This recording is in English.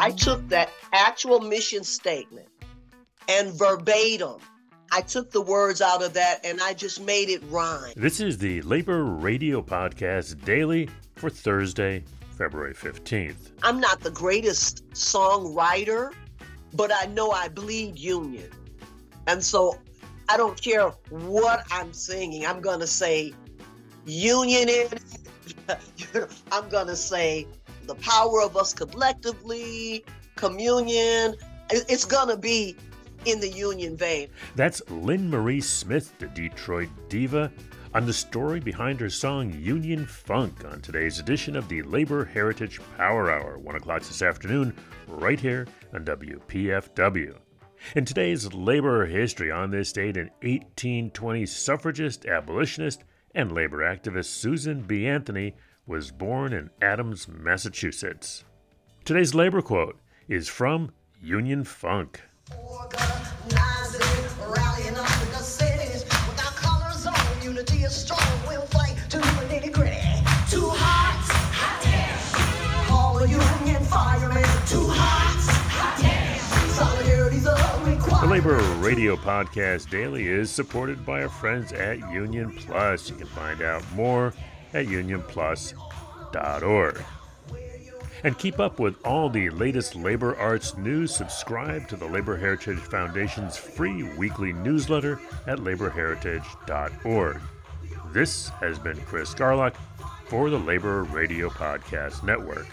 I took that actual mission statement and verbatim, I took the words out of that and I just made it rhyme. This is the Labor Radio Podcast Daily for Thursday, February 15th. I'm not the greatest songwriter, but I know I bleed union. And so I don't care what I'm singing. I'm going to say union in I'm going to say the power of us collectively, communion. It's to be in the union vein. That's Lynn Marie Smith, the Detroit diva, on the story behind her song Union Funk on today's edition of the Labor Heritage Power Hour, 1 o'clock this afternoon, right here on WPFW. In today's labor history on this date in 1820, suffragist, abolitionist, and labor activist Susan B. Anthony was born in Adams, Massachusetts. Today's labor quote is from Union Funk. The Labor Radio Podcast Daily is supported by our friends at Union Plus. You can find out more at unionplus.org. And keep up with all the latest labor arts news. Subscribe to the Labor Heritage Foundation's free weekly newsletter at laborheritage.org. This has been Chris Garlock for the Labor Radio Podcast Network.